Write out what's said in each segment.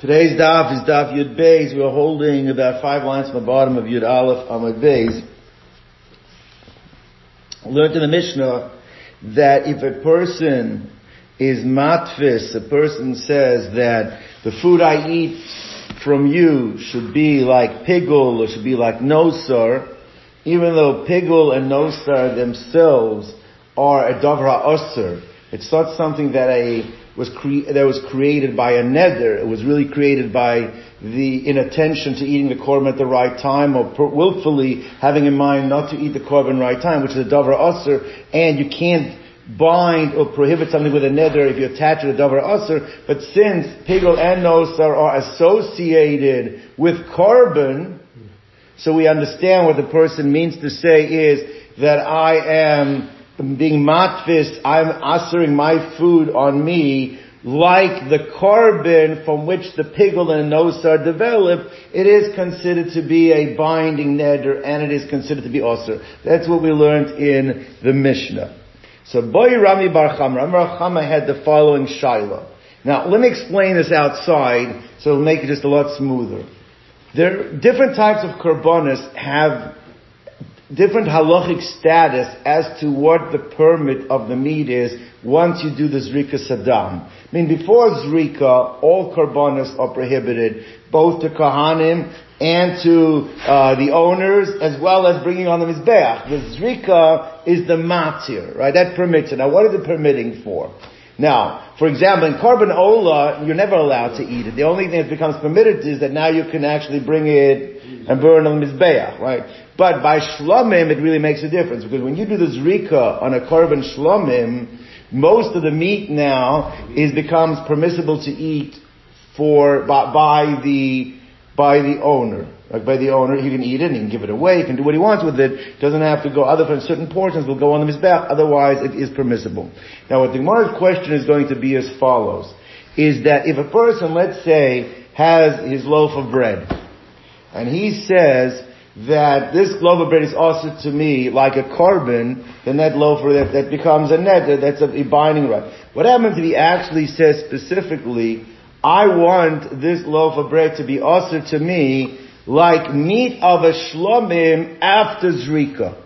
Today's daf is daf Yud Beis. We're holding about five lines from the bottom of Yud Aleph Amud Beis. Learned in the Mishnah that if a person is matfis, a person says that the food I eat from you should be like pigul or should be like nosar, even though pigul and nosar themselves are a davra osir. It's not something that a was cre- that was created by a neder. It was really created by the inattention to eating the korban at the right time or per- willfully having in mind not to eat the korban right time, which is a davar usr, and you can't bind or prohibit something with a neder if you attach it to davar usr. But since pigul and nosar are associated with korban, so we understand what the person means to say is that I am being matfis, I'm answering my food on me like the korban from which the pigul and nose are developed, it is considered to be a binding neder and it is considered to be osir. That's what we learned in the Mishnah. So Boy Rami Bar Chama, Rami Bar Chama had the following shaila. Now let me explain this outside so it'll make it just a lot smoother. There, different types of korbanos have different halachic status as to what the permit of the meat is once you do the zrika sadam. I mean, before zrika, all korbanos are prohibited, both to kahanim and to uh, the owners, as well as bringing on the mizbeach. The zrika is the matir, right? That permits it. Now, what is it permitting for? Now, for example, in korban ola, you're never allowed to eat it. The only thing that becomes permitted is that now you can actually bring it and burn on the mizbeach, right? But by shlomim, it really makes a difference because when you do the zrika on a korban shlomim, most of the meat now is becomes permissible to eat for by, by the by the owner. Like by the owner, he can eat it, and he can give it away, he can do what he wants with it. Doesn't have to go. Other than certain portions will go on the mizbeach. Otherwise, it is permissible. Now, what the Gemara's question is going to be as follows: is that if a person, let's say, has his loaf of bread, and he says that this loaf of bread is also to me like a korban, then that loaf of that, that becomes a net, that's a, a binding right. What happens if he actually says specifically, I want this loaf of bread to be also to me like meat of a shlomim after zrika?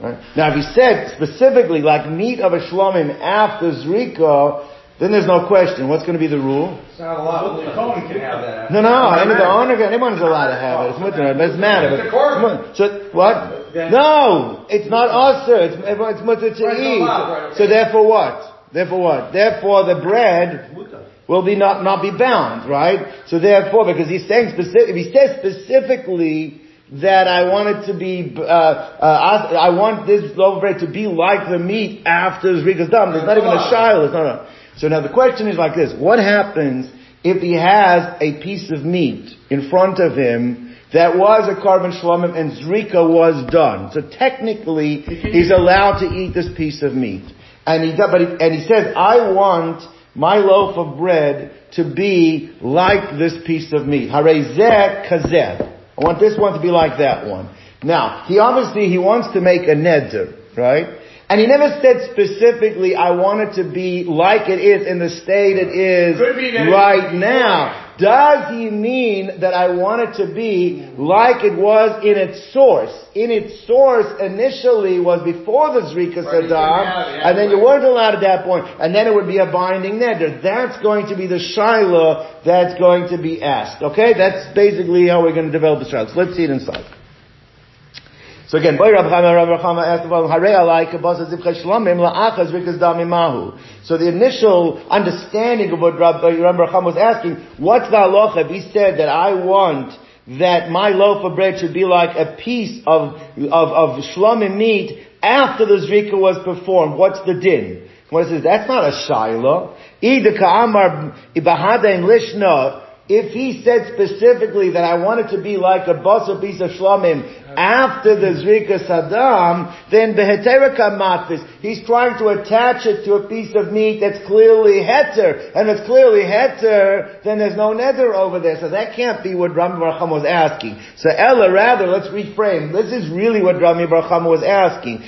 Right? Now if he said specifically like meat of a shlomim after zrika, then there's no question. What's going to be the rule? It's not allowed. The Cohen can have that. No, no, any, the owner, anyone's allowed to have it. It's mutter, but it's matter. It's a korban. So, what? No! It's not usher, it's, it's mutter to eat. allowed. So therefore what? Therefore what? Therefore the bread will be not, not be bound, right? So therefore, because he's saying specific, he says specifically that I want it to be, uh, uh, I want this loaf of bread to be like the meat after Zrika's done. There's not even a shiloh. It's not a, so now the question is like this. What happens if he has a piece of meat in front of him that was a korban shlomim and Zrika was done? So technically, he's allowed to eat this piece of meat. And he, but he, and he says, I want my loaf of bread to be like this piece of meat. Harezeh kazeh. I want this one to be like that one. Now, he obviously, he wants to make a neder, right? And he never said specifically, I want it to be like it is in the state it is Could be that it- right now. Does he mean that I want it to be like it was in its source? In its source initially was before the Zrika Right, Saddam, yeah, and then you weren't allowed at that point, and then it would be a binding neder. That's going to be the Shiloh that's going to be asked. Okay? That's basically how we're going to develop the Shiloh. So let's see it inside. So again, Boy Rabbi Chama, Rabbi Chama asked following, Harei alai kabasa zivcha shlamim la'achaz rikas dami mahu. So the initial understanding of what Rabbi, Rabbi Chama was asking, what's the halacha he said that I want that my loaf of bread should be like a piece of, of, of shlamim meat after the zrika was performed, what's the din? What says, that's not a shiloh. Ida ka'amar ibahada in lishna, if he said specifically that I want it to be like a basar piece of shlamim after the zrika sadam, then beheterika matvis, he's trying to attach it to a piece of meat that's clearly heter, and it's clearly heter, then there's no neder over there, so that can't be what Rami Bar Chama was asking. So Ella, rather, let's reframe. This is really what Rami Bar Chama was asking.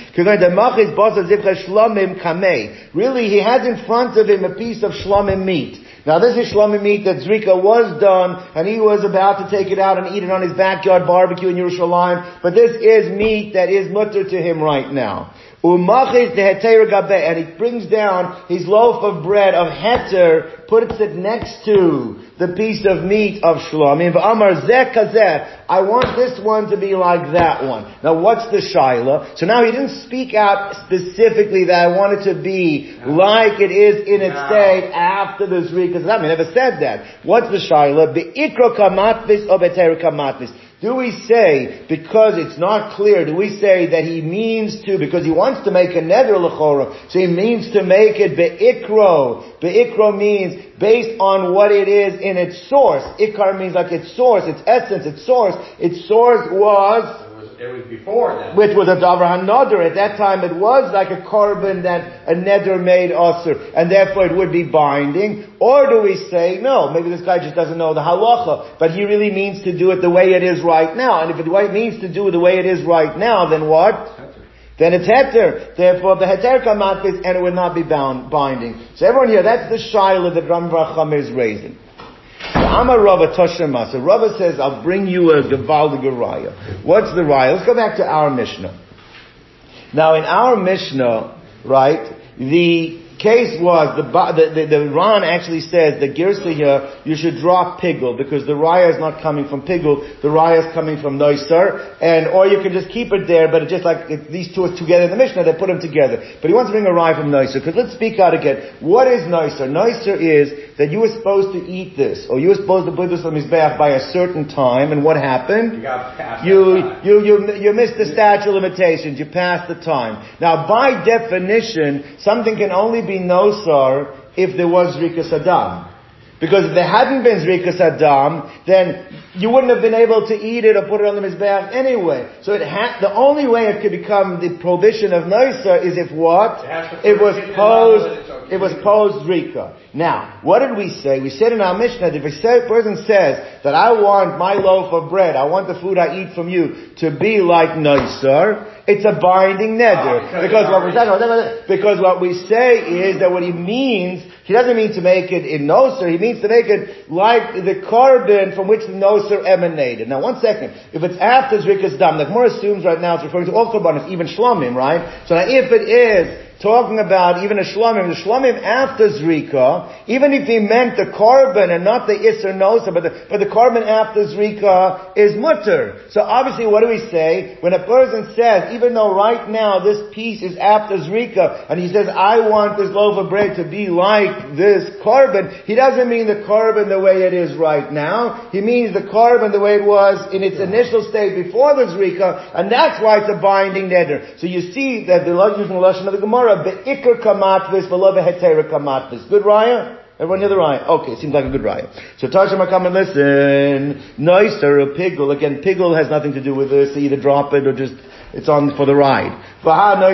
Really, he has in front of him a piece of shlamim meat. Now this is shlomim meat that Zrika was done, and he was about to take it out and eat it on his backyard barbecue in Yerushalayim, but this is meat that is mutter to him right now. Umachis the and he brings down his loaf of bread of heter, puts it next to the piece of meat of shlomim. Amar I want this one to be like that one. Now what's the shaila? So now he didn't speak out specifically that I want it to be like it is in its state after the zrika. I mean, never said that. What's the shaila? Be'ikro kamatvis or be'ter kamatvis. Do we say, because it's not clear, do we say that he means to, because he wants to make a lechora, so he means to make it be'ikro. Be'ikro means based on what it is in its source. Ikar means like its source, its essence, its source. Its source was it was before that. Which was a davar hanoder. At that time, it was like a korban that a neder made usher, and therefore it would be binding. Or do we say no? Maybe this guy just doesn't know the halacha, but he really means to do it the way it is right now. And if it means to do it the way it is right now, then what? Then it's heter. Therefore, the heter kamatis, and it would not be bound, binding. So everyone here, that's the shaila that Ram Vracham is raising. I'm a Rava Toshemasa. Rava says, I'll bring you a Gavaldig Raya. What's the Raya? Let's go back to our Mishnah. Now in our Mishnah, right, the case was the the, the, the Ran actually says the Girsa here you should drop Pigul because the Raya is not coming from Pigul, the Raya is coming from Neusar, and or you can just keep it there, but just like it, these two are together in the Mishnah, they put them together. But he wants to bring a Raya from Neusar because let's speak out again. What is Neusar? Neusar is that you were supposed to eat this, or you were supposed to put this on his bath by a certain time, and what happened? You you, you, you, you missed the statute of limitations, you passed the time. Now by definition, something can only be nosar if there was Rikas Adam. Because if there hadn't been Zrikas Adam, then you wouldn't have been able to eat it or put it on the Mizbeach anyway. So it ha- the only way it could become the prohibition of Noisa is if what? It, it was posed, it was posed Zrika. Now, what did we say? We said in our Mishnah that if a person says that I want my loaf of bread, I want the food I eat from you to be like Noisar, it's a binding neder. Oh, because what we because what we say is that what he means, he doesn't mean to make it in noser, he means to make it like the korban from which the noser emanated. Now one second, if it's after Zrikas Dam, the Gemara assumes right now it's referring to all korbanos, even Shlomim, right? So now if it is talking about even a shlomim, the shlomim after zrika, even if he meant the korban and not the iser nosa, but the, but the korban after zrika is mutter. So obviously what do we say? When a person says, even though right now this piece is after zrika, and he says, I want this loaf of bread to be like this korban, he doesn't mean the korban the way it is right now. He means the korban the way it was in its initial state before the zrika, and that's why it's a binding neder. So you see that the using the lashon of the Gemara Be'ikr kamatvis v'lo be'hetera kamatvis. Good raya? Everyone hear the raya? Okay, seems like a good raya. So Tashima come and listen. Nicer, a pigul. Again, pigul has nothing to do with this. Either drop it or just it's on for the ride. At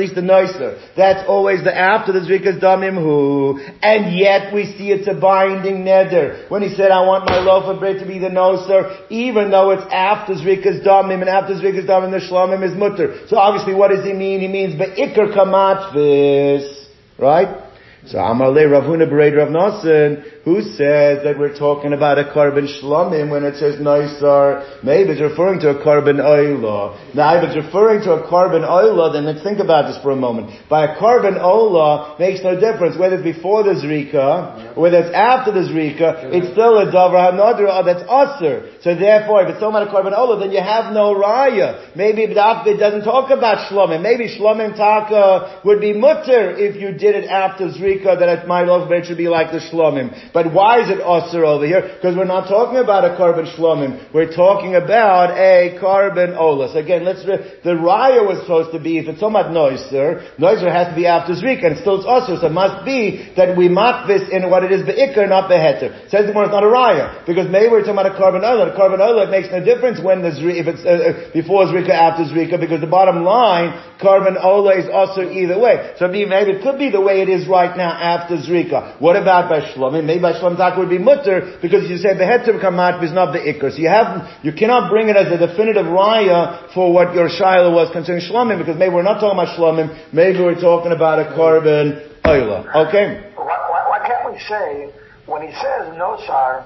least the nicer. That's always the after the zrikas damim who. And yet we see it's a binding neder. When he said, I want my loaf of bread to be the noser, even though it's after zrikas damim and after zrikas damim the shlomim is mutter. So obviously what does he mean? He means be'ikr kamatvis. Right? So Amalei Ravuna Bered Rav Nosson, who says that we're talking about a korban shlomim when it says Naisar, maybe it's referring to a korban oila. Now if it's referring to a korban oila, then let's think about this for a moment. By a korban oila makes no difference whether it's before the zrika, or whether it's after the zrika, it's still a davar hanodra that's usr. So therefore, if it's talking about a korban oila, then you have no raya. Maybe it doesn't talk about shlomim. Maybe shlomim taka would be mutter if you did it after zrika that it might also it should be like the shlomim. But why is it osir over here? Because we're not talking about a korban shlomim. We're talking about a korban olas. Again, let's re- the raya was supposed to be if it's about noiser, noiser has to be after zrika, and still it's osir. So it must be that we mark this in what it is beikar, not beheter. Says the more it's not a raya because maybe we're talking about a korban ola. A korban ola it makes no difference when the if it's uh, uh, before zrika, after zrika, because the bottom line korban ola is also either way. So maybe it could be the way it is right now after Zrika. What about by Shlomim? Maybe by Shlom Tak would be mutter because you say the Beheter Kamat is not the Iker. So you have, you cannot bring it as a definitive raya for what your Shiloh was concerning Shlomim because maybe we're not talking about Shlomim, maybe we're talking about a korban Oila. Okay? Why, why, why, can't we say, when he says nosar,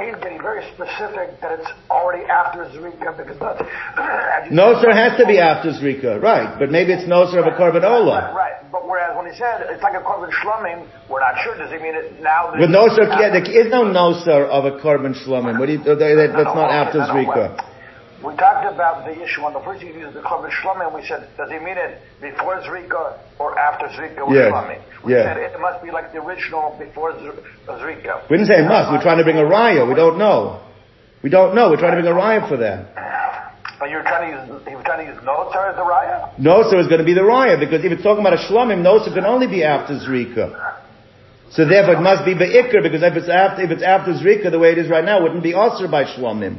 he's getting very specific that it's already after Zrika because not, Nosar has to be after Zrika, right, but maybe it's Nosar of a korban ola. Right, right, but whereas when he said it's like a korban shlomim, we're not sure, does he mean it now? that With after- yeah, there is no Nosar of a korban shlomim. What do you, that, that's No, no, not after Zrika. We talked about the issue on the first he used the korban shlomim. We said, does he mean it before Zrika or after Zrika with Yes, shlomim? We yeah. said it must be like the original before Zr- uh, Zrika. We didn't say it must, we're trying to bring a raya, we don't know. We don't know, we're trying to bring a raya for that. But you're trying to use, was trying to use Notar as the raya? Nosar is going to be the raya, because if it's talking about a shlomim, Nosar can only be after Zrika. So therefore it must be be'ikr, because if it's after, if it's after Zrika, the way it is right now, it wouldn't be osir by shlomim.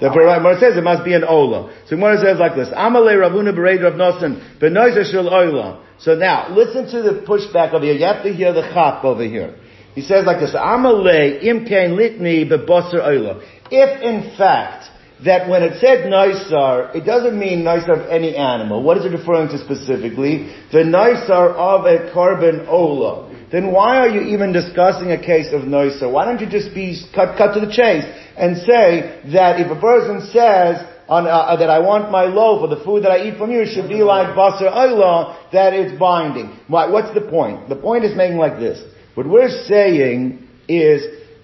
Therefore, Gemara says it must be an ola. So Gemara says like this: Amalei Ravuna Bereid Rav Nosan benoizer shel Ola. So now, listen to the pushback over here. You have to hear the chap over here. He says like this: Amalei imkein litni bebosser Ola. If in fact that when it said noisar, it doesn't mean noisar of any animal. What is it referring to specifically? The noisar of a korban ola. Then why are you even discussing a case of noisar? Why don't you just be cut, cut to the chase and say that if a person says on, uh, that I want my loaf or the food that I eat from you should be like basar oila, that it's binding. What's the point? The point is making like this. What we're saying is,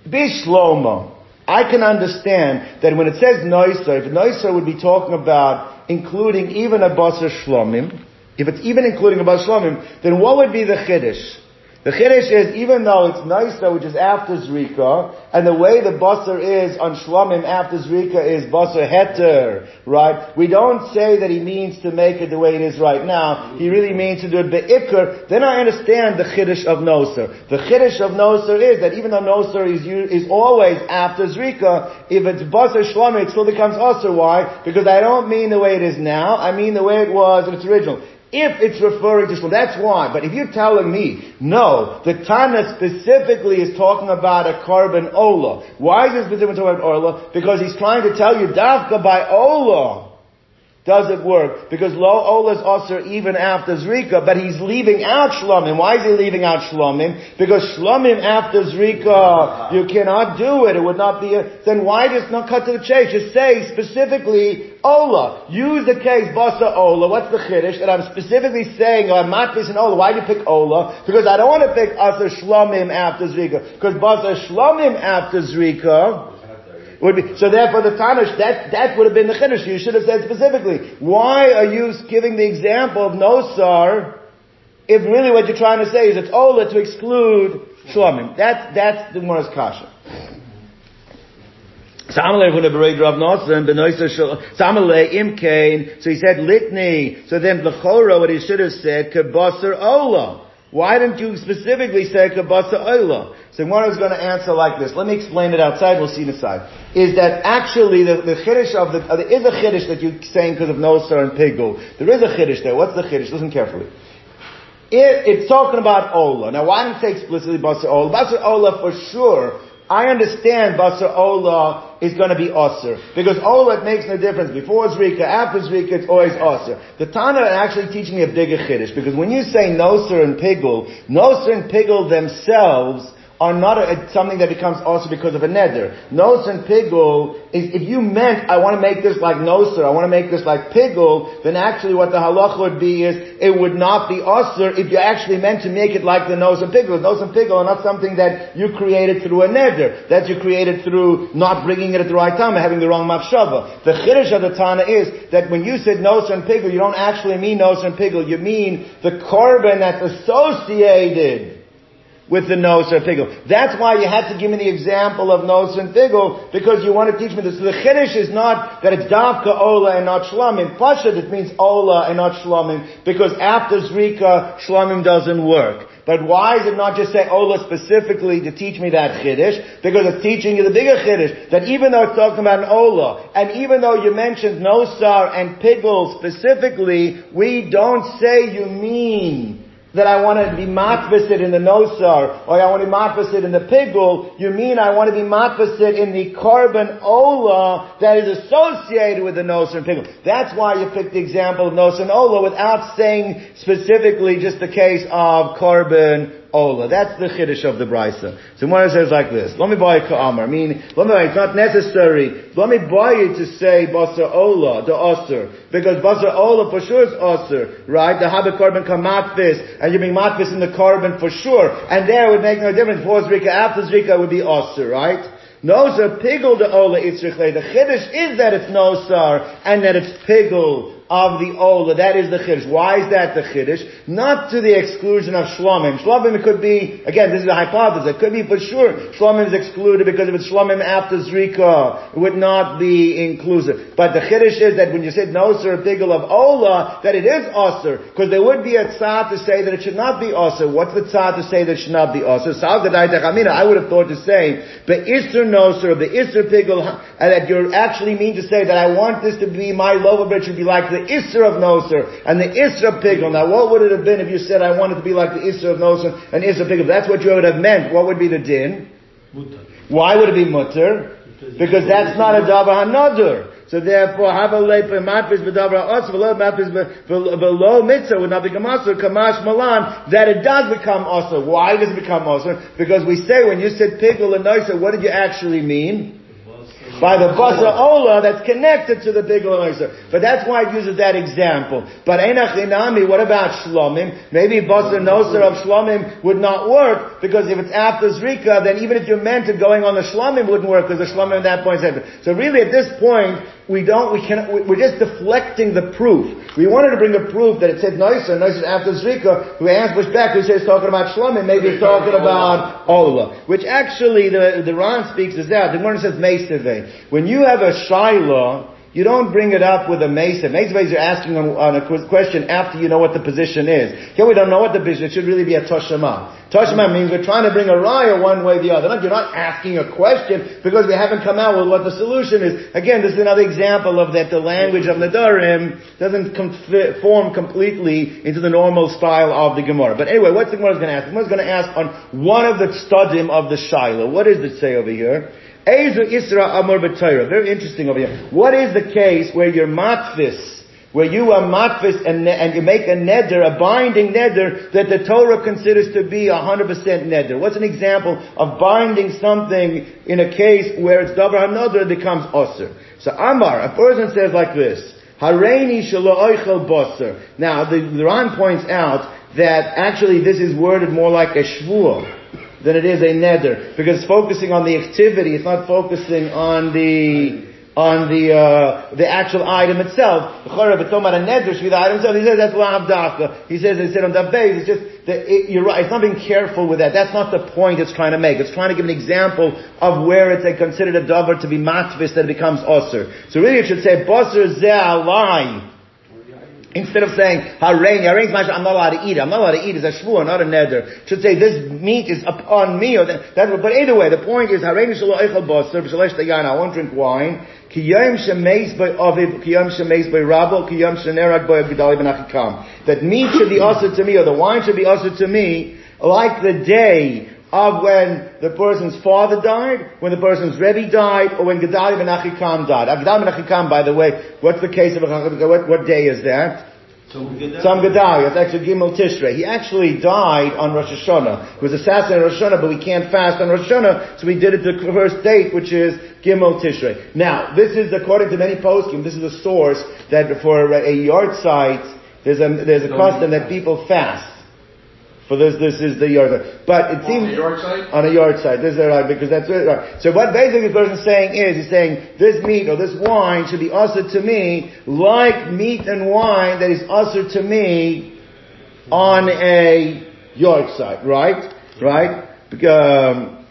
bishlomo. I can understand that when it says noiser, if noiser would be talking about including even a basar shlomim, if it's even including a basar shlomim, then what would be the chiddush? The chiddush is even though it's noiser, which is after zrika, and the way the basar is on shlomim after zrika is basar heter, right? We don't say that he means to make it the way it is right now. He really means to do it be'ikr. Then I understand the chiddush of noser. The chiddush of noser is that even though noser is is always after zrika, if it's basar shlomim, it still becomes osir. Why? Because I don't mean the way it is now. I mean the way it was in its original. If it's referring to Shlom, that's why. But if you're telling me, no, the Tana specifically is talking about a korban Ola. Why is this specifically talking about Ola? Because he's trying to tell you, Dafka by Ola does it work? Because Lo Ola is also even after Zrika, but he's leaving out Shlomim. Why is he leaving out Shlomim? Because Shlomim after Zrika, you cannot do it. It would not be a, then why just not cut to the chase? Just say specifically Ola. Use the case Basa Ola. What's the Chiddush? And I'm specifically saying, I'm not picking Ola. Why do you pick Ola? Because I don't want to pick Asa Shlomim after Zrika. Because Basa Shlomim after Zrika, would be, so therefore the Tanish, that, that would have been the Chiddush. You should have said specifically. Why are you giving the example of Nosar if really what you're trying to say is it's Ola to exclude Shlomim? That's, that's the Gemara's Kasha. So he said Litni, so then Lechora, what he should have said, Kabasar Ola. Why didn't you specifically say Kabasa Oila? So Gemara is going to answer like this. Let me explain it outside, we'll see inside. Is that actually the, the Chiddush of the, uh, there is a Chiddush that you're saying because of Nosar and Pigul. There is a Chiddush there. What's the Chiddush? Listen carefully. It, it's talking about Ola. Now why didn't say explicitly Basar Ola? Basar Ola for sure. I understand Basar Ola is going to be Osir. Because Ola makes no difference. Before Zrika, after Zrika, it's always Osir. The Tana are actually teaching me a bigger Chiddush. Because when you say Nosir and Pigul, Nosir and Pigul themselves are not a, something that becomes also because of a neder. Nos and pigul is, if you meant, I want to make this like noser, I want to make this like pigul, then actually what the halacha would be is, it would not be osir if you actually meant to make it like the nose and pigul. Nose and pigul are not something that you created through a neder. That you created through not bringing it at the right time, having the wrong mafshava. The chiddush of the Tana is that when you said nose and pigul, you don't actually mean nose and pigul, you mean the korban that's associated with the nose pigul. That's why you had to give me the example of nose and because you want to teach me this. The chiddush is not that it's davka ola and not shlamim. Pashad, it means ola and not shlamim, because after zrika, shlamim doesn't work. But why is it not just say ola specifically to teach me that chiddush? Because it's teaching you the bigger chiddush, that even though it's talking about an ola, and even though you mentioned nosar and pigul specifically, we don't say you mean that I want to be matvasid in the nosar, or I want to be matvasid in the pigul, you mean I want to be matvasid in the korban ola that is associated with the nosar and pigul. That's why you picked the example of nosar and ola without saying specifically just the case of korban Ola. That's the Chiddush of the Brisa. So Gemara says like this, let me buy a Ka'amar, meaning, let me buy, it's not necessary, let me buy it to say Basar Ola, the Osir, because Basar Ola for sure is Osir, right? The Habit Korban Kamatvis, and you bring Matvis in the Korban for sure, and there it would make no difference, before Zrika, after Zrika would be Osir, right? Nosar pigul the ola itzrichle. The chiddush is that it's nosar and that it's pigul of the Ola. That is the Chiddush. Why is that the Chiddush? Not to the exclusion of Shlomim. Shlomim could be, again, this is a hypothesis, it could be for sure Shlomim is excluded because if it's Shlomim after Zrika, it would not be inclusive. But the Chiddush is that when you said Noser, Bigel of Ola, that it is Osir, because there would be a tzad to say that it should not be Osir. What's the tzad to say that it should not be Osir? I would have thought to say, the Isser Noser, the Isser Pigel, and that you actually mean to say that I want this to be my Lova, but it should be like the Isser of Noser and the Isser of Pigel. Now what would it have been if you said I wanted to be like the Isser of Noser and Isser of Pigel? That's what you would have meant. What would be the din? Mutter. Why would it be mutter? Because that's not a davar hanadur. So therefore, have a lepe matvis b'davar os v'lo matvis below mitzvah would not become osir kamash malan that it does become osir. Why does it become osir? Because we say when you said pigul and noisa, what did you actually mean? By the basa ola that's connected to the big loiser. But that's why it uses that example. But enach inami, what about shlomim? Maybe basa noser of shlomim would not work because if it's after zrika, then even if you're meant to going on the shlomim wouldn't work because the shlomim at that point is So really at this point, we don't, we can, we're just deflecting the proof. We wanted to bring a proof that it said Noisa, Noisa after Zrika, who asked push back, who says talking about Shlomim, maybe it's talking about Ola. Which actually the, the Ran speaks is that. The Gemara says Meiseve. When you have a Shiloh, you don't bring it up with a. Mesa is you're asking on, on, a question after you know what the position is. Here we don't know what the position. It should really be a toshama. Toshama means we're trying to bring a raya one way or the other. You're not asking a question because we haven't come out with what the solution is. Again, this is another example of that the language of Nedarim doesn't conform completely into the normal style of the Gemara. But anyway, what's the Gemara going to ask? The Gemara is going to ask on one of the studim of the Shiloh. What does it say over here? Ezu Isra Amor B'Torah. Very interesting over here. What is the case where you're matfis, where you are matfis and, and you make a neder, a binding neder that the Torah considers to be a 100% neder? What's an example of binding something in a case where it's davar hanodr it becomes osir? So Amar, a person says like this, Hareini shelo boser. Now, the, the points out that actually this is worded more like a shvuah than it is a neder because focusing on the activity. It's not focusing on the on the uh, the actual item itself. The neder should the item itself. He says that's lav dafka. He says he said on base. It's just that it, you're right. It's not being careful with that. That's not the point it's trying to make. It's trying to give an example of where it's a considered a davar to be matvis that becomes osir. So really, it should say boser zeh alai. Instead of saying, Harein, Harein I'm not allowed to eat. I'm not allowed to eat. It's a shvur, not a neder. Should say, this meat is upon me, or that, that but either way, the point is, Harein shalo eichel basar, b'shalesh dayan, I won't drink wine. Ki yom shemeis by aviv, ki yom shemeis by rabbo, ki yom shenerag by gedali ben achikam. That meat should be usher to me, or the wine should be usher to me, like the day of when the person's father died, when the person's Rebbe died, or when Gedaliah ben Achikam died. Gedaliah ben Achikam, by the way, what's the case of what, what day is that? Tzom Gedaliah. It's actually Gimel Tishrei. He actually died on Rosh Hashanah. He was assassinated on Rosh Hashanah, but we can't fast on Rosh Hashanah, so we did it the first date, which is Gimel Tishrei. Now, this is, according to many poskim, this is a source that for a yahrzeit, there's a, there's a custom that people fast. For this, this is the yard. But it seems on a yahrzeit. On a yahrzeit. This is right because that's. Right. So what basically the person is saying is, he's saying this meat or this wine should be usher to me like meat and wine that is usher to me on a yahrzeit, Right? Right? Um,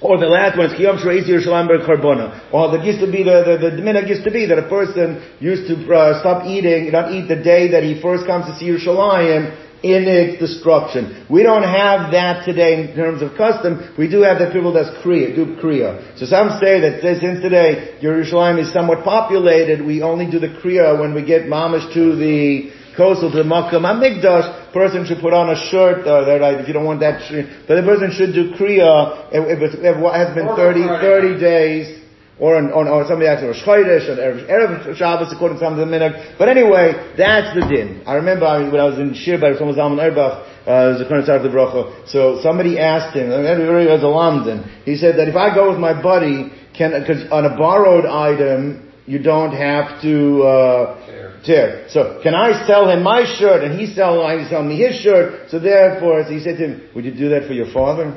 or the last one is Kiyom Shreis Yerushalayim Ber Karbona. Or the used to be the the, the, the used to be that a person used to uh, stop eating, not eat the day that he first comes to see Yerushalayim in its destruction. We don't have that today in terms of custom. We do have that people that's kriya, do kriya. So some say that since today Yerushalayim is somewhat populated, we only do the kriya when we get mamish to the coastal to the Makkah Hamikdash, person should put on a shirt, uh, if you don't want that, but the person should do kriya if, if it has been 30, 30 days or on, or, or somebody asks Rosh Chodesh, or Erev, Erev Shabbos, according to some of the minhag. But anyway, that's the din. I remember I, when I was in Shir by Rav Zalman Auerbach, uh, the Kohen of the Bracha. So somebody asked him, and everybody was a London. He said that if I go with my buddy, can, cause on a borrowed item, you don't have to, uh, tear. So can I sell him my shirt and he sell, he sell me his shirt? So therefore, so he said to him, would you do that for your father?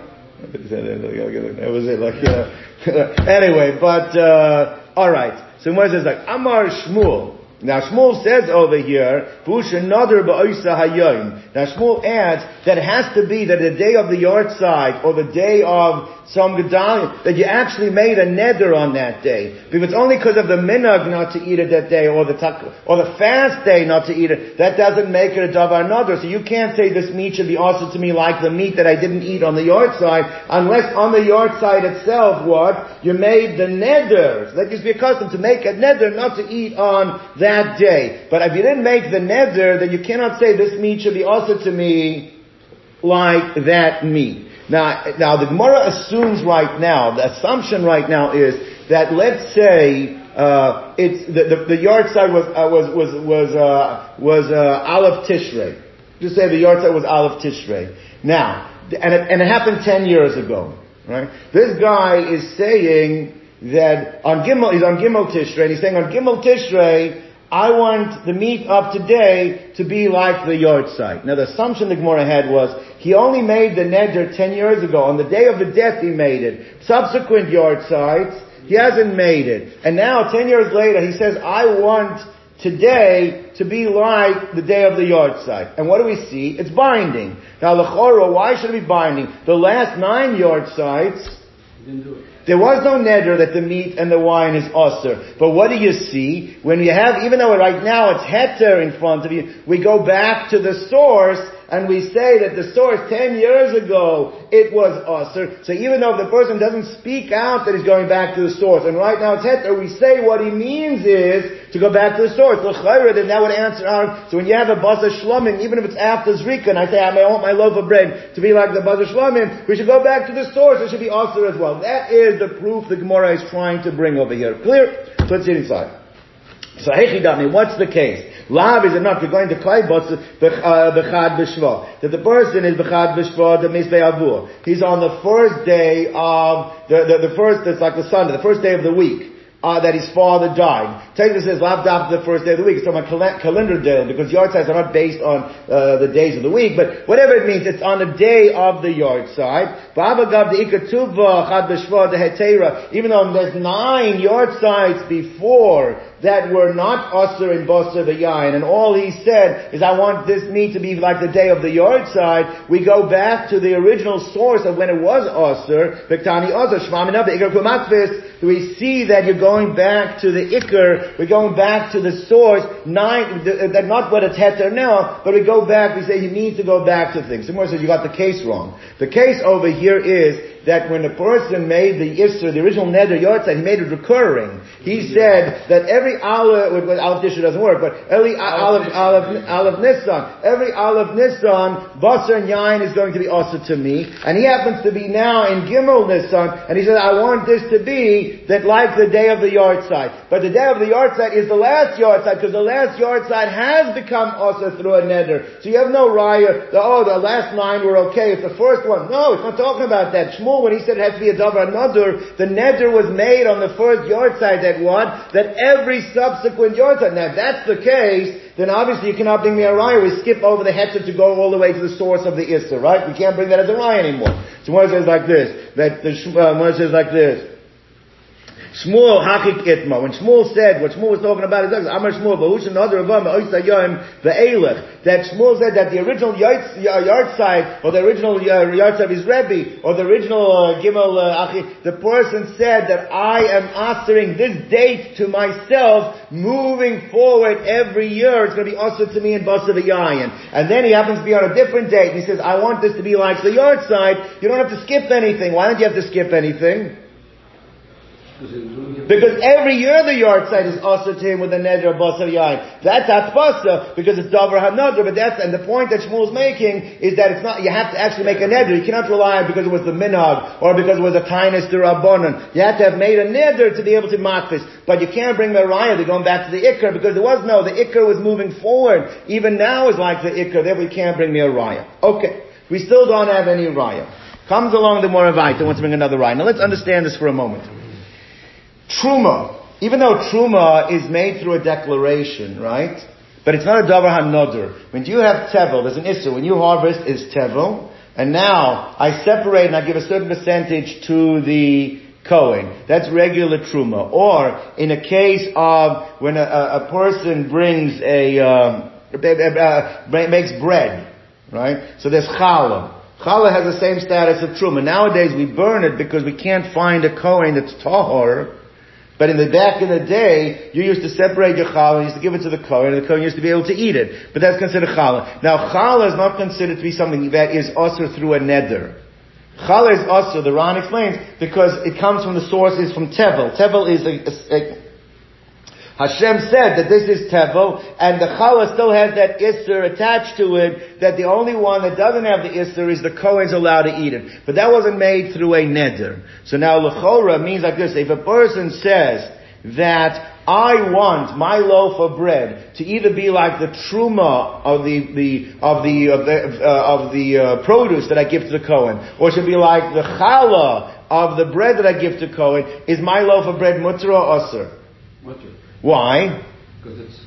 That was it, like, know. anyway, but, uh, alright. So what says like, Amar Shmuel, now Shmuel says over here, Now Shmuel adds that it has to be that the day of the yahrzeit or the day of some Gedalia, that you actually made a neder on that day. Because it's only because of the minhag not to eat it that day, or the or the fast day not to eat it, that doesn't make it a davar neder. So you can't say this meat should be also to me like the meat that I didn't eat on the yahrzeit, unless on the yahrzeit itself, what? You made the neder. So that gives me a custom to make a neder not to eat on that day. But if you didn't make the neder, then you cannot say this meat should be also to me like that meat. Now, now the Gemara assumes right now, the assumption right now is that let's say uh, it's the, the, the yahrzeit was uh, was was was uh, was uh, Aleph Tishrei. Just say the yahrzeit was Aleph Tishrei. Now, and it, and it happened ten years ago, right? This guy is saying that on Gimel, he's on Gimel Tishrei, and he's saying on Gimel Tishrei, I want the meat of today to be like the yahrzeit. Now the assumption the Gemara had was he only made the neder ten years ago. On the day of the death he made it. Subsequent yahrzeits, he hasn't made it. And now ten years later he says, I want today to be like the day of the yahrzeit. And what do we see? It's binding. Now the lechora, why should it be binding? The last nine yahrzeits, didn't do it. There was no neder that the meat and the wine is osir. But what do you see? When you have, even though right now it's heter in front of you, we go back to the source and we say that the source 10 years ago, it was usher. So even though the person doesn't speak out that he's going back to the source, and right now it's heter, we say what he means is to go back to the source. Then that would answer our, so when you have a basa shlomim, even if it's after zrika, and I say ah, I want my loaf of bread to be like the basa shlomim, we should go back to the source, it should be usher as well. That is the proof the Gemara is trying to bring over here. Clear? So let's see inside. So Hechidami, what's the case? Lav is enough. You're going to clay but uh, bechad b'shva. That the person is bechad b'shva the misbei avur. He's on the first day of the, the, the first. It's like the Sunday, the first day of the week uh, that his father died. Taita says lav the first day of the week. It's talking about calendar day because yahrzeit are not based on uh, the days of the week, but whatever it means, it's on the day of the yahrzeit. Ba'abagav the. Even though there's nine yahrzeits before that were not Usr and Basar the And all he said is, I want this meat to be like the day of the yahrzeit. We go back to the original source of when it was the Ikar Kumatvis. We see that you're going back to the Ikar. We're going back to the source. Nine, that not what it's heter now, but we go back, we say you need to go back to things. Someone says you got the case wrong. The case over here is that when a person made the Isser, the original Neder Yortzeit, he made it recurring. He said that every Aleph, with Aleph Disha doesn't work, but every Aleph, Aleph, Aleph Nissan, every Aleph Nissan, Basar and Yain is going to be also to me, and he happens to be now in Gimel Nissan, and he said, I want this to be that like the day of the Yortzeit. But the day of the Yortzeit is the last Yortzeit, because the last Yortzeit has become also through a Neder. So you have no raya, the, oh, the last nine were okay, it's the first one. No, it's not talking about that. Shmuel when he said it has to be a davar nadur, the neder was made on the first yahrzeit that what? That every subsequent yahrzeit. Now if that's the case, then obviously you cannot bring me a raya. We skip over the heter to go all the way to the source of the issa, right? We can't bring that as a raya anymore. So one says like this, that the uh, one says like this. Shmuel hakik itma. When Shmuel said, what Shmuel was talking about is, Amar Shmuel, Bahush another Avam, Oisa Yom, Ve'elech. That Shmuel said that the original yahrzeit, or the original yahrzeit of his Rebbe, or the original uh, Gimel uh, the person said that I am answering this date to myself, moving forward every year. It's going to be also to me in Basa Yayin. And then he happens to be on a different date, and he says, I want this to be like the yahrzeit. You don't have to skip anything. Why don't you have to skip anything? Because every year the yahrzeit is also to him with a neder of basar yain. That's atbasa because it's davar hanadr, but that's, and the point that Shmuel's making is that it's not, you have to actually make a neder. You cannot rely on because it was the minhag or because it was a kindness to. You have to have made a neder to be able to matfis. But you can't bring Mariah to going back to the ikr because there was no, the ikr was moving forward. Even now is like the ikr, therefore you can't bring me a raya. Okay. We still don't have any raya. Comes along the Moravite and wants to bring another raya. Now let's understand this for a moment. Truma. Even though Truma is made through a declaration, right? But it's not a davar hanoder. When you have tevel, there's an issue. When you harvest, is tevel. And now, I separate and I give a certain percentage to the Kohen. That's regular truma. Or, in a case of when a, a, a person brings a, um, uh, makes bread, right? So there's challah. Challah has the same status of truma. Nowadays we burn it because we can't find a Kohen that's tahor, but in the back in the day, you used to separate your challah, you used to give it to the Kohen, and the Kohen used to be able to eat it. But that's considered challah. Now challah is not considered to be something that is also through a neder. Challah is also, the Ran explains, because it comes from the sources from Tevel. Tevel is a, a, a Hashem said that this is Tevel, and the Challah still has that Isser attached to it, that the only one that doesn't have the Isser is the Kohen's allowed to eat it. But that wasn't made through a Neder. So now Lechora means like this, if a person says that I want my loaf of bread to either be like the truma of the, the of the of the, uh, of the uh, produce that I give to the Kohen, or it should be like the challah of the bread that I give to Kohen. Is my loaf of bread mutter or usr? Mutter. Why? Because it's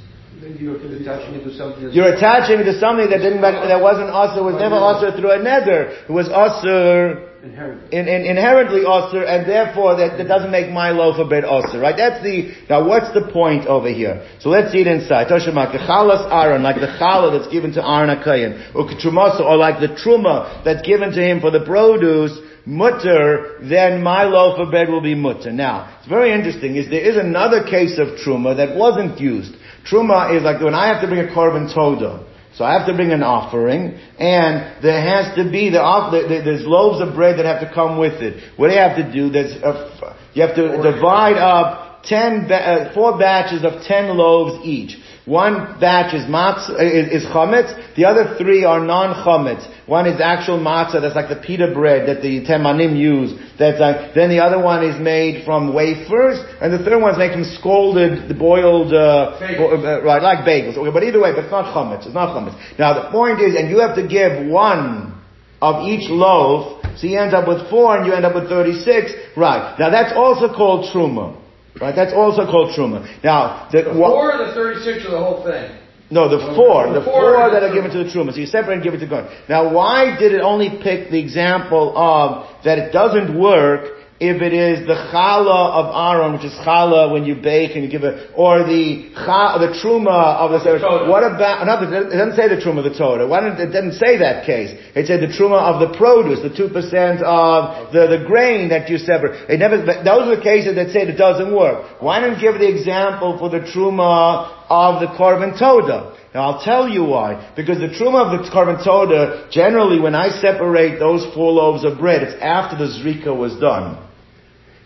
you're attaching it to something. You're attaching it to something that didn't that wasn't also was never also through a neder. It was also inherent. in, in, inherently osir, and therefore that, that doesn't make my loaf of bread osir, right? That's the, now what's the point over here? So let's see it inside. Toshamak, chalas Aaron, like the challah that's given to Aaron HaKayin, or or like the truma that's given to him for the produce, mutter, then my loaf of bread will be mutter. Now, it's very interesting, is there is another case of truma that wasn't used. Truma is like when I have to bring a korban toda. So I have to bring an offering, and there has to be the, off- the, the there's loaves of bread that have to come with it. What do you have to do? There's a, you have to divide up ten, uh, four batches of ten loaves each. One batch is matzah, is, is chametz. The other three are non-chametz. One is actual matzah, that's like the pita bread that the temanim use. That's like, then the other one is made from wafers, and the third one is made from scalded, the boiled, uh, bo- uh, right, like bagels. Okay, but either way, but it's not chametz. It's not chametz. Now the point is, and you have to give one of each loaf, so you end up with four, and you end up with thirty-six. Right. Now that's also called truma. Right. That's also called truma. Now the, The four or the thirty-six or the whole thing? No, the four, the four four and the that are given to the truma. So you separate and give it to God. Now, why did it only pick the example of that it doesn't work if it is the challah of Aaron, which is challah when you bake and you give it, or the the truma of the, Torah. what about, no, it doesn't say the truma of the Torah. Why didn't, it didn't say that case. It said the truma of the produce, the 2% of the, the grain that you separate. It never, but those are the cases that say it doesn't work. Why didn't give the example for the truma of the korban toda? Now I'll tell you why. Because the truma of the korban toda, generally when I separate those four loaves of bread, it's after the zrika was done.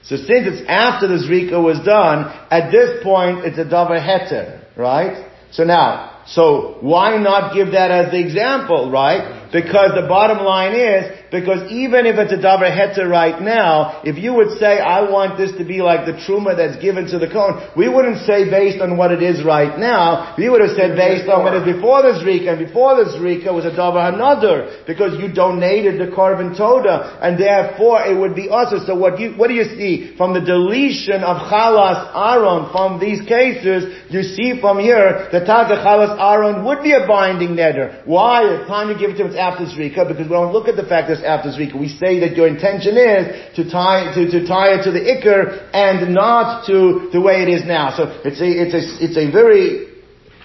So since it's after the zrika was done, at this point it's a davar heter, right? So now, so why not give that as the example, right? Because the bottom line is, because even if it's a davar heter right now, if you would say, I want this to be like the truma that's given to the Kohen, we wouldn't say based on what it is right now, we would have said based on what is before the zrika, and before the zrika was a davar hanadar, because you donated the korban toda, and therefore it would be also. So what you, what do you see? From the deletion of chalas Aaron from these cases, you see from here that Tata chalas Aaron would be a binding neder. Why? The time you give it to him, it's after zrika, because we don't look at the fact that it's after zrika. We say that your intention is to tie, to, to tie it to the ikr and not to the way it is now. So it's a, it's a, it's a very,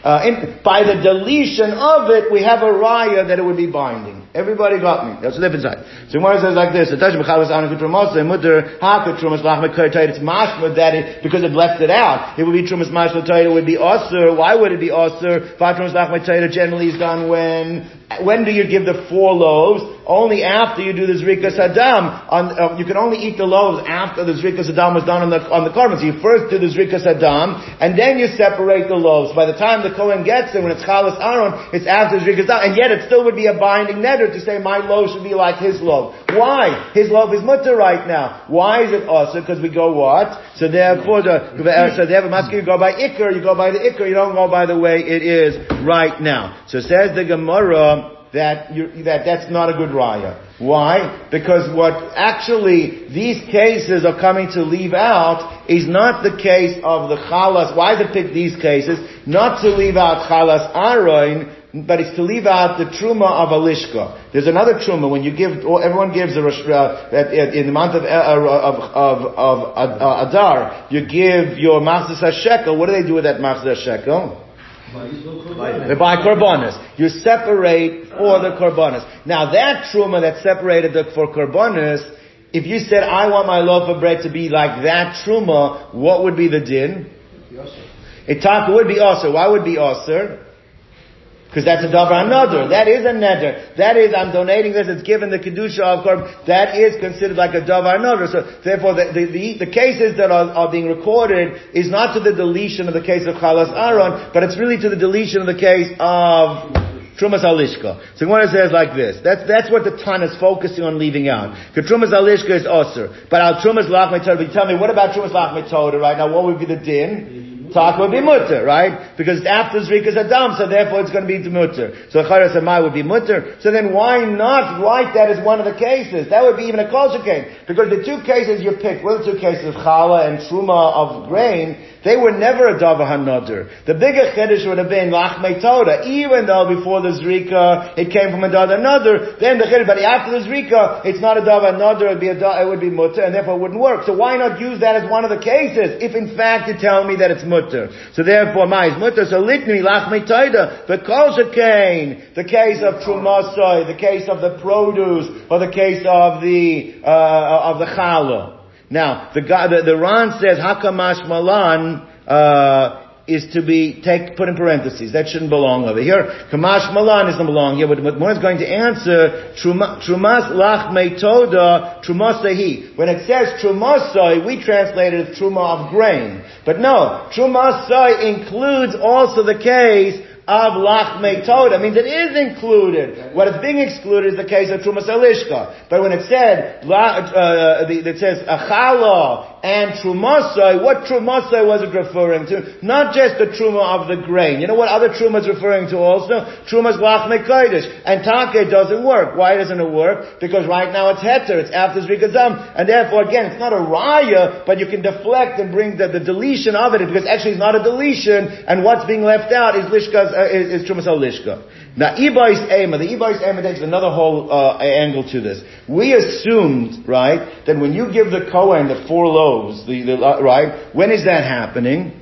uh, in, by the deletion of it, we have a raya that it would be binding. Everybody got me. That's the different side. So Gemara says like this: "Atash mechalas anu kutrumas mutter haka trumas It's mashma that it because it left it out. It would be trumas mashma It would be osir. Why would it be osir? Vatrumas lachma generally is done when when do you give the four loaves? Only after you do the zrika sadam. On, uh, you can only eat the loaves after the zrika sadam was done on the on the korban. So you first do the zrika sadam, and then you separate the loaves. By the time the kohen gets it, when it's chalas aron, it's after zrika sadam, and yet it still would be a binding neder to say my loaf should be like his loaf. Why? His loaf is mutter right now. Why is it also? Because we go what? So therefore, the, so therefore, you go by ikr, you go by the ikr, you don't go by the way it is right now. So says the Gemara that that that's not a good raya. Why? Because what actually these cases are coming to leave out is not the case of the chalas. Why did pick these cases? Not to leave out chalas aroin, but it's to leave out the truma of alishka. There's another truma when you give. Everyone gives a uh, in the month of uh, of of, of uh, Adar. You give your machzas shekel. What do they do with that machzas shekel? They buy korbanos. You separate for the korbanos. Now that truma that separated the, for korbanos, if you said, I want my loaf of bread to be like that truma, what would be the din? It would be also. Why would be also? Because that's a davar hanadur. That is a neder. That is, I'm donating this, it's given the kedusha of korban. That is considered like a davar hanadur. So, therefore, the, the, the, the cases that are, are, being recorded is not to the deletion of the case of chalas Aaron, but it's really to the deletion of the case of Trumas Alishka. So Gemara says like this. That's, that's what the Tan is focusing on leaving out. Because Trumas Alishka is Osir. But Al Trumas Lach Metoda, tell me, what about Trumas Lach Metoda right now? What would be the din? Talk would be mutter, right? Because after Zrikas Adam, so therefore it's going to be mutter. So Charas Amai would be mutter. So then why not write that as one of the cases? That would be even a closer case. Because the two cases you picked were the two cases of Chala and Truma of grain, they were never a Dava HaNodr. The bigger Chiddush would have been Lachmei Toda. Even though before the Zrika, it came from a Dava HaNodr, then the Chiddush, but after the Zrika, it's not a Dava HaNodr, it would be a it would be Mutter, and therefore it wouldn't work. So why not use that as one of the cases, if in fact you tell me that it's Mutter? So therefore, my is Mutter, so Litni, Lachmei Toda, the Kolshakain, the case of Trumasoi, the case of the produce, or the case of the, uh, of the Challah. Now, the the, the Ran says Hakamash Malan, uh, is to be take, put in parentheses. That shouldn't belong over here. Kamash Malan doesn't belong here, but what more is going to answer, Trumas Lach Meitoda Trumasahi. When it says Trumasai, we translated it Truma of grain. But no, Trumasai includes also the case of lach meitoda means it is included. What is being excluded is the case of trumas elishka. But when it said, uh, uh, it says achala and trumasai, what trumasai was it referring to? Not just the truma of the grain. You know what other truma is referring to also? Trumas lach mekodesh. And take doesn't work. Why doesn't it work? Because right now it's heter, it's after zrikazam, and therefore again, it's not a raya, but you can deflect and bring the, the deletion of it, because actually it's not a deletion, and what's being left out is lishka's, uh, is, is trumas lishka. Now, Ibais Ema, the Ibais Ema takes another whole uh, angle to this. We assumed, right, that when you give the Kohen the four loaves, the, the uh, right, when is that happening?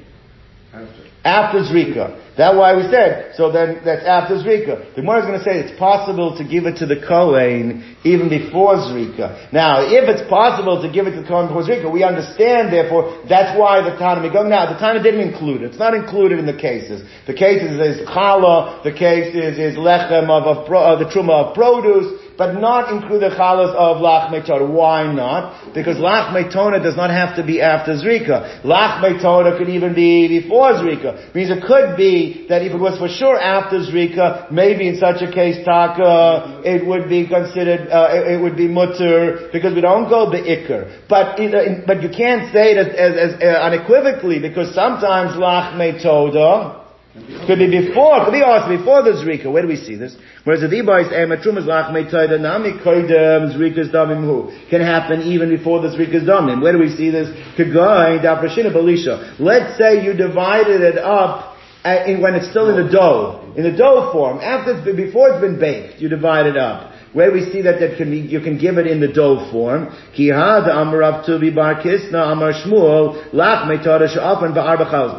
After. After Zrika. That's why we said, so then that's after Zrika. The Gemara is going to say it's possible to give it to the Kohen even before Zrika. Now, if it's possible to give it to the Kohen before Zrika, we understand, therefore, that's why the Tana go. Now, the Tana didn't include it. It's not included in the cases. The cases is Chala, the case is, is Lechem of, of, of the Truma of produce, but not include the chalas of lach meitona. Why not? Because lach meitona does not have to be after zrika. Lach meitona could even be before zrika. Means it could be that if it was for sure after zrika, maybe in such a case taka, it would be considered, uh, it, it, would be mutter because we don't go the ikr. But in, but you can't say it as, as, as uh, unequivocally because sometimes lach meitona could be before, could be also before the Zrika. Where do we see this? Whereas the Diba is Ematrumas Lach Meitayda Nami Koidem Zrika's Damim Hu. Can happen even before the Zrika's Damim. Where do we see this? Kagai Daprashina Belisha. Let's say you divided it up uh, in, when it's still in the dough. In the dough form. After it's been, before it's been baked, you divide it up. Where we see that, that can be, you can give it in the dough form. Ki had amar av tuvi amar shmuel lach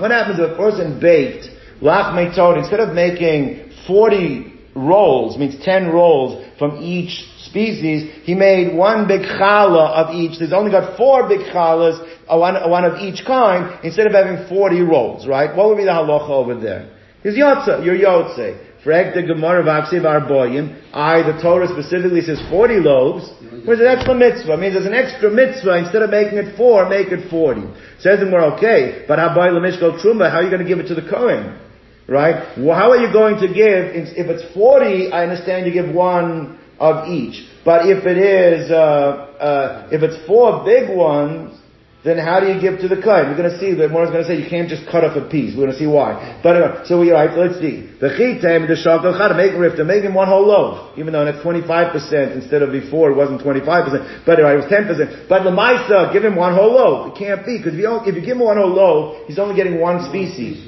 What happens if a person baked Lach Meitot, instead of making 40 rolls, means ten rolls from each species, he made one big challah of each. There's only got four big challahs, uh, one, uh, one of each kind, instead of having 40 rolls, right? What would be the halacha over there? He's yotza, you're yotze. Frag the Gemara Vaksiv Arboyim. I, the Torah specifically says 40 loaves. Whereas an extra mitzvah. It means there's an extra mitzvah. Instead of making it four, make it 40. Says the Gemara, okay, but Haboy Lemishkol Truma, how are you going to give it to the Kohen? Right? Well, how are you going to give, if it's 40, I understand you give one of each. But if it is, uh, uh, if it's four big ones, then how do you give to the Kohen? We're going to see, the Gemara is going to say you can't just cut off a piece. We're going to see why. But, uh, so we, right, let's see. The chitem, the shakal chada, make rifta, make him one whole loaf. Even though that's 25% instead of before it wasn't 25%. But right, it was 10%. But the Lamaisa, give him one whole loaf. It can't be, because if you, if you give him one whole loaf, he's only getting one species.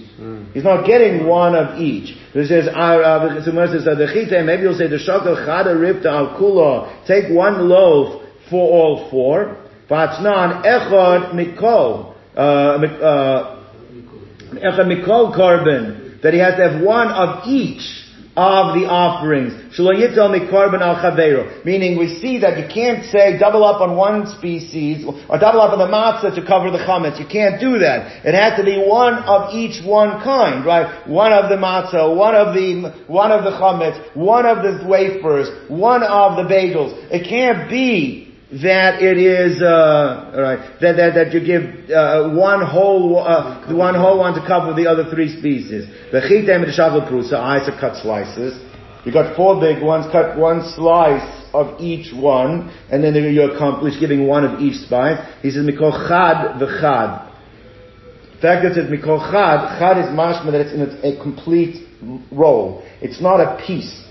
He's not getting one of each. It says, uh, uh, so says, the chitem, maybe you'll say the shakal chada rifta al kula, take one loaf for all four. Vatznan echad mikol, uh, uh, echad mikol korban, that he has to have one of each of the offerings. Meaning we see that you can't say double up on one species or double up on the matzah to cover the chametz. You can't do that. It has to be one of each one kind, right? One of the matzah, one of the, one of the chametz, one of the wafers, one of the bagels. It can't be that it is uh, right that that that you give uh, one whole uh, one whole one to cover the other three species. The chitem and the shavu prusa eyes are cut slices. You got four big ones. Cut one slice of each one, and then you accomplish giving one of each spice. He says mikol chad v'chad. The fact that it says mikol chad, chad is mashma that it's in a complete roll. It's not a piece,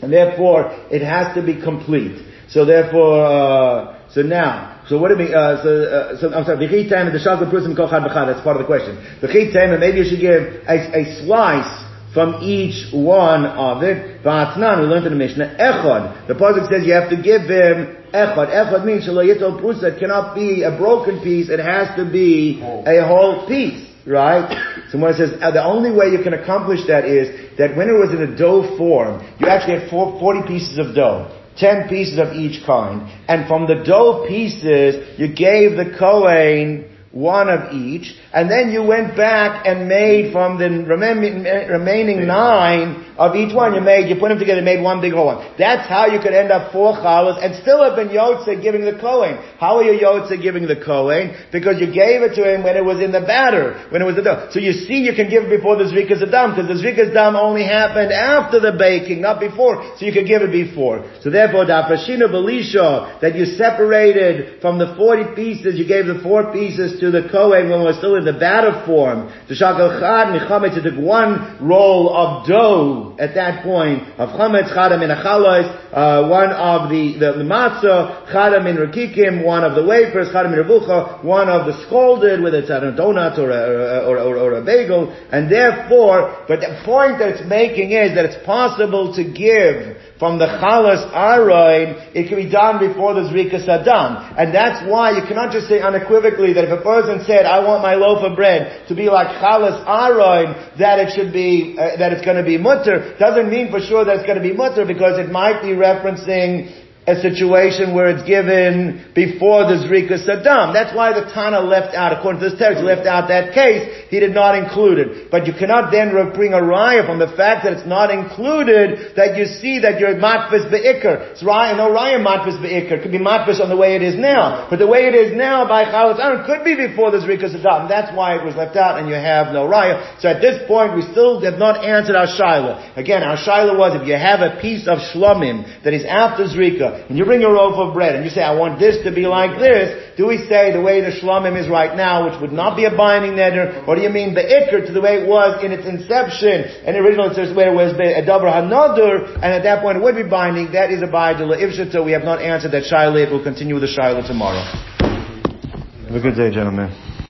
and therefore it has to be complete. So therefore, uh, so now, so what do we, uh, so, uh, so, I'm sorry, the time and the shakal person kol chad b'chad, that's part of the question. The time and maybe you should give a, a slice from each one of it. V'atnan, we learned in the Mishnah, echad. The pasuk says you have to give him echad. Echad means shelo yitol prusa, it cannot be a broken piece, it has to be a whole piece. Right? So when it says, uh, the only way you can accomplish that is that when it was in a dough form, you actually had four, 40 pieces of dough ten pieces of each kind, and from the dough pieces, you gave the Kohen one of each, and then you went back and made from the remaining nine of each one you made, you put them together, and made one big whole one. That's how you could end up four challahs and still have been Yotze giving the Kohen. How are you Yotze giving the Kohen? Because you gave it to him when it was in the batter, when it was the dough. So you see you can give it before the Zrikas Adam, because the Zrikas Adam only happened after the baking, not before. So you could give it before. So therefore, Dafashina Belisha, that you separated from the 40 pieces, you gave the four pieces to the Kohen when it was still in the batter form. The Shakal Chad, Michamet, took one roll of dough at that point of chametz chadam in achalos, uh, one of the, the, the matzah, chadam in rakikim, one of the wafers, chadam in revucha, one of the scalded, whether it's a donut or a, or, or, or a bagel, and therefore, but the point that it's making is that it's possible to give from the chalas aroin, it can be done before the zrika sadam. And that's why you cannot just say unequivocally that if a person said, I want my loaf of bread to be like chalas aroin, that it should be, uh, that it's going to be mutter, doesn't mean for sure that it's going to be mutter because it might be referencing a situation where it's given before the Zrika Saddam. That's why the Tana left out, according to this text, left out that case. He did not include it. But you cannot then bring a raya from the fact that it's not included that you see that you're matfis be'ikr. It's raya, no raya matfis be'ikr. It could be matfis on the way it is now. But the way it is now by Chalas Aaron could be before the Zrika Saddam. That's why it was left out and you have no raya. So at this point we still have not answered our Shaila. Again, our Shaila was if you have a piece of shlomim that is after Zrika, and you bring a loaf of bread and you say, I want this to be like this, do we say the way the shlomim is right now, which would not be a binding neder, or do you mean the ikr to the way it was in its inception, and originally it says where it was a davar hanadur, and at that point it would be binding, that is a binding ifshata, we have not answered that shaila, we'll continue with the shaila tomorrow. Have a good day, gentlemen.